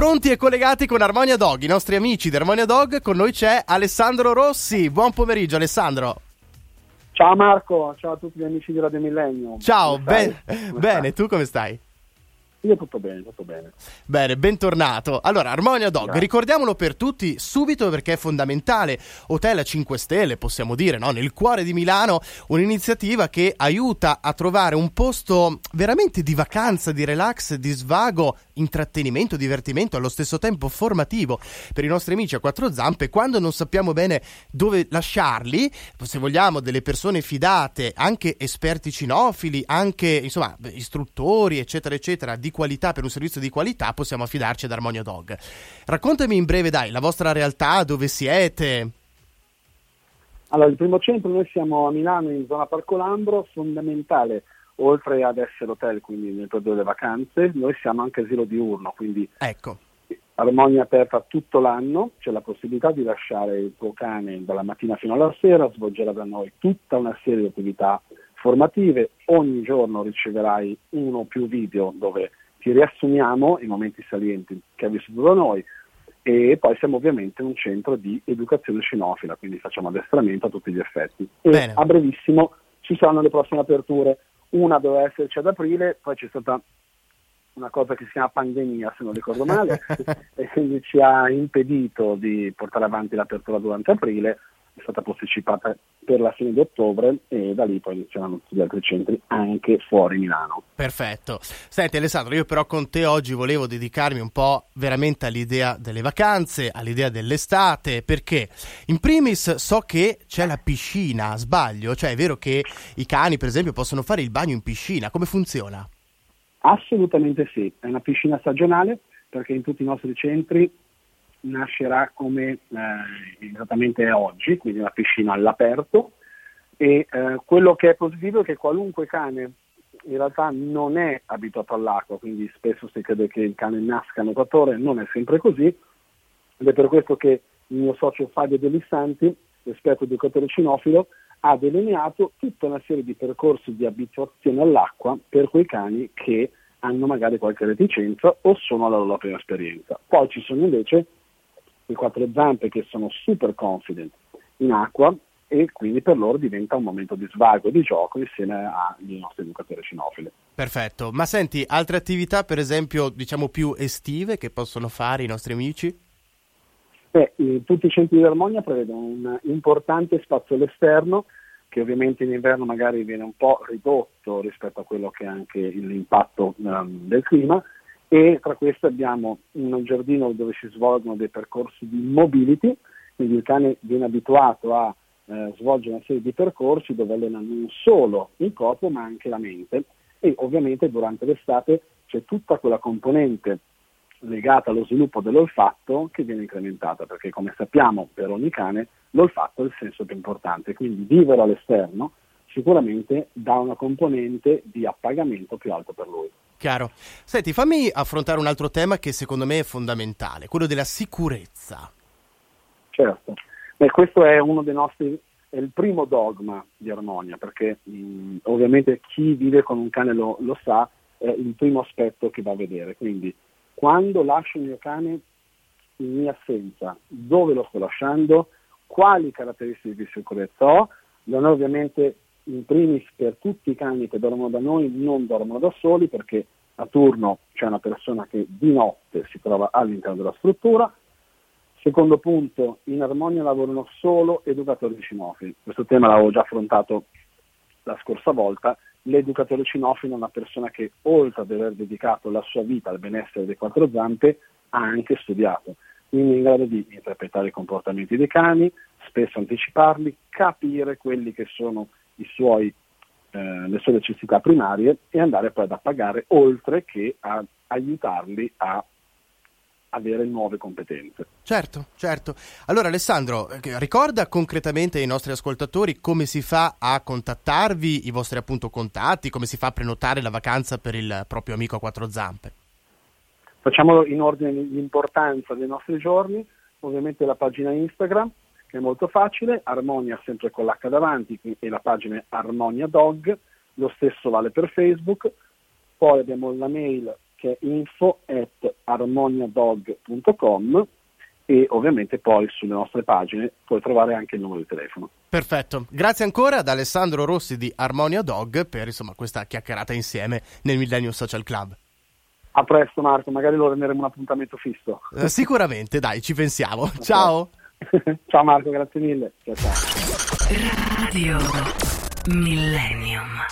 pronti e collegati con Armonia Dog, i nostri amici di Armonia Dog. Con noi c'è Alessandro Rossi. Buon pomeriggio, Alessandro. Ciao Marco, ciao a tutti gli amici di Radio Millennio. Ciao, ben... bene, tu come stai? Io tutto bene, tutto bene. Bene, bentornato. Allora, Armonia Dog, Grazie. ricordiamolo per tutti subito perché è fondamentale. Hotel a 5 stelle, possiamo dire, no? nel cuore di Milano, un'iniziativa che aiuta a trovare un posto veramente di vacanza, di relax, di svago, intrattenimento, divertimento, allo stesso tempo formativo per i nostri amici a quattro zampe. Quando non sappiamo bene dove lasciarli, se vogliamo delle persone fidate, anche esperti cinofili, anche insomma istruttori, eccetera, eccetera, di qualità per un servizio di qualità, possiamo affidarci ad Armonio Dog. Raccontami in breve, dai, la vostra realtà, dove siete? Allora, il primo centro, noi siamo a Milano in zona Parco Lambro, fondamentale, oltre ad essere hotel, quindi nel periodo delle vacanze, noi siamo anche asilo diurno, quindi ecco. Armonia aperta tutto l'anno, c'è la possibilità di lasciare il tuo cane dalla mattina fino alla sera, svolgerà da noi tutta una serie di attività formative, ogni giorno riceverai uno o più video dove ti riassumiamo i momenti salienti che hai vissuto da noi e poi siamo ovviamente un centro di educazione cinofila, quindi facciamo addestramento a tutti gli effetti. E Bene. a brevissimo ci saranno le prossime aperture, una doveva esserci ad aprile, poi c'è stata una cosa che si chiama pandemia, se non ricordo male, e quindi ci ha impedito di portare avanti l'apertura durante aprile è stata posticipata per la fine di ottobre e da lì poi inizieranno tutti gli altri centri anche fuori Milano. Perfetto. Senti Alessandro, io però con te oggi volevo dedicarmi un po' veramente all'idea delle vacanze, all'idea dell'estate, perché in primis so che c'è la piscina, sbaglio? Cioè è vero che i cani per esempio possono fare il bagno in piscina, come funziona? Assolutamente sì, è una piscina stagionale perché in tutti i nostri centri nascerà come eh, esattamente oggi, quindi una piscina all'aperto e eh, quello che è positivo è che qualunque cane in realtà non è abituato all'acqua, quindi spesso si crede che il cane nasca nuotatore, non è sempre così ed è per questo che il mio socio Fabio Delissanti, esperto educatore cinofilo, ha delineato tutta una serie di percorsi di abituazione all'acqua per quei cani che hanno magari qualche reticenza o sono alla loro prima esperienza. Poi ci sono invece i quattro zampe che sono super confident in acqua e quindi per loro diventa un momento di svago e di gioco insieme ai nostri educatori cinofili. Perfetto, ma senti, altre attività per esempio diciamo più estive che possono fare i nostri amici? Beh, tutti i centri di armonia prevedono un importante spazio all'esterno che ovviamente in inverno magari viene un po' ridotto rispetto a quello che è anche l'impatto um, del clima, e tra queste abbiamo un giardino dove si svolgono dei percorsi di mobility, quindi il cane viene abituato a eh, svolgere una serie di percorsi dove allena non solo il corpo ma anche la mente e ovviamente durante l'estate c'è tutta quella componente legata allo sviluppo dell'olfatto che viene incrementata perché come sappiamo per ogni cane l'olfatto è il senso più importante, quindi vivere all'esterno sicuramente dà una componente di appagamento più alto per lui. Chiaro. Senti, fammi affrontare un altro tema che secondo me è fondamentale, quello della sicurezza. Certo, Beh, questo è uno dei nostri, è il primo dogma di Armonia, perché mh, ovviamente chi vive con un cane lo, lo sa, è il primo aspetto che va a vedere. Quindi quando lascio il mio cane in mia assenza, dove lo sto lasciando, quali caratteristiche di sicurezza ho, non è ovviamente in primis per tutti i cani che dormono da noi non dormono da soli perché a turno c'è una persona che di notte si trova all'interno della struttura. Secondo punto, in armonia lavorano solo educatori cinofili. Questo tema l'avevo già affrontato la scorsa volta. L'educatore cinofilo è una persona che oltre ad aver dedicato la sua vita al benessere delle quattro zampe ha anche studiato, quindi è in grado di interpretare i comportamenti dei cani, spesso anticiparli, capire quelli che sono suoi, eh, le sue necessità primarie e andare poi ad appagare oltre che a aiutarli a avere nuove competenze. Certo, certo. Allora Alessandro, eh, ricorda concretamente ai nostri ascoltatori come si fa a contattarvi, i vostri appunto contatti, come si fa a prenotare la vacanza per il proprio amico a quattro zampe. Facciamolo in ordine di importanza dei nostri giorni, ovviamente la pagina Instagram, che è molto facile, Armonia sempre con l'H davanti e la pagina è Armonia Dog, lo stesso vale per Facebook, poi abbiamo la mail che è info at armoniadog.com e ovviamente poi sulle nostre pagine puoi trovare anche il numero di telefono. Perfetto, grazie ancora ad Alessandro Rossi di Armonia Dog per insomma, questa chiacchierata insieme nel Millennium Social Club. A presto Marco, magari lo renderemo un appuntamento fisso. Eh, sicuramente, dai, ci pensiamo. Ciao. ciao Marco, grazie mille. Ciao ciao. Radio Millennium.